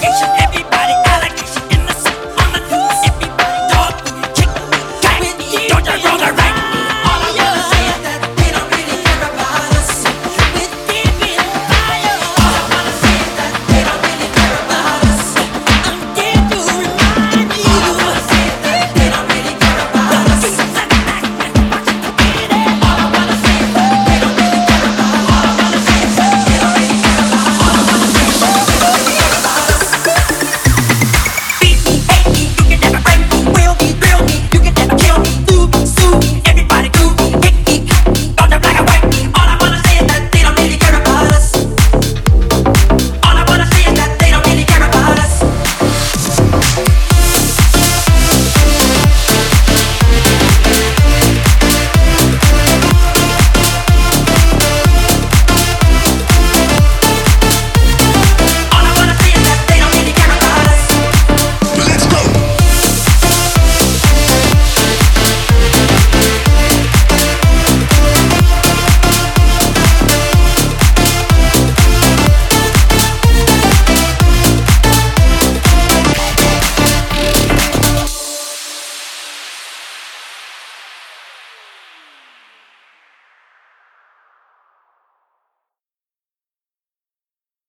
Get your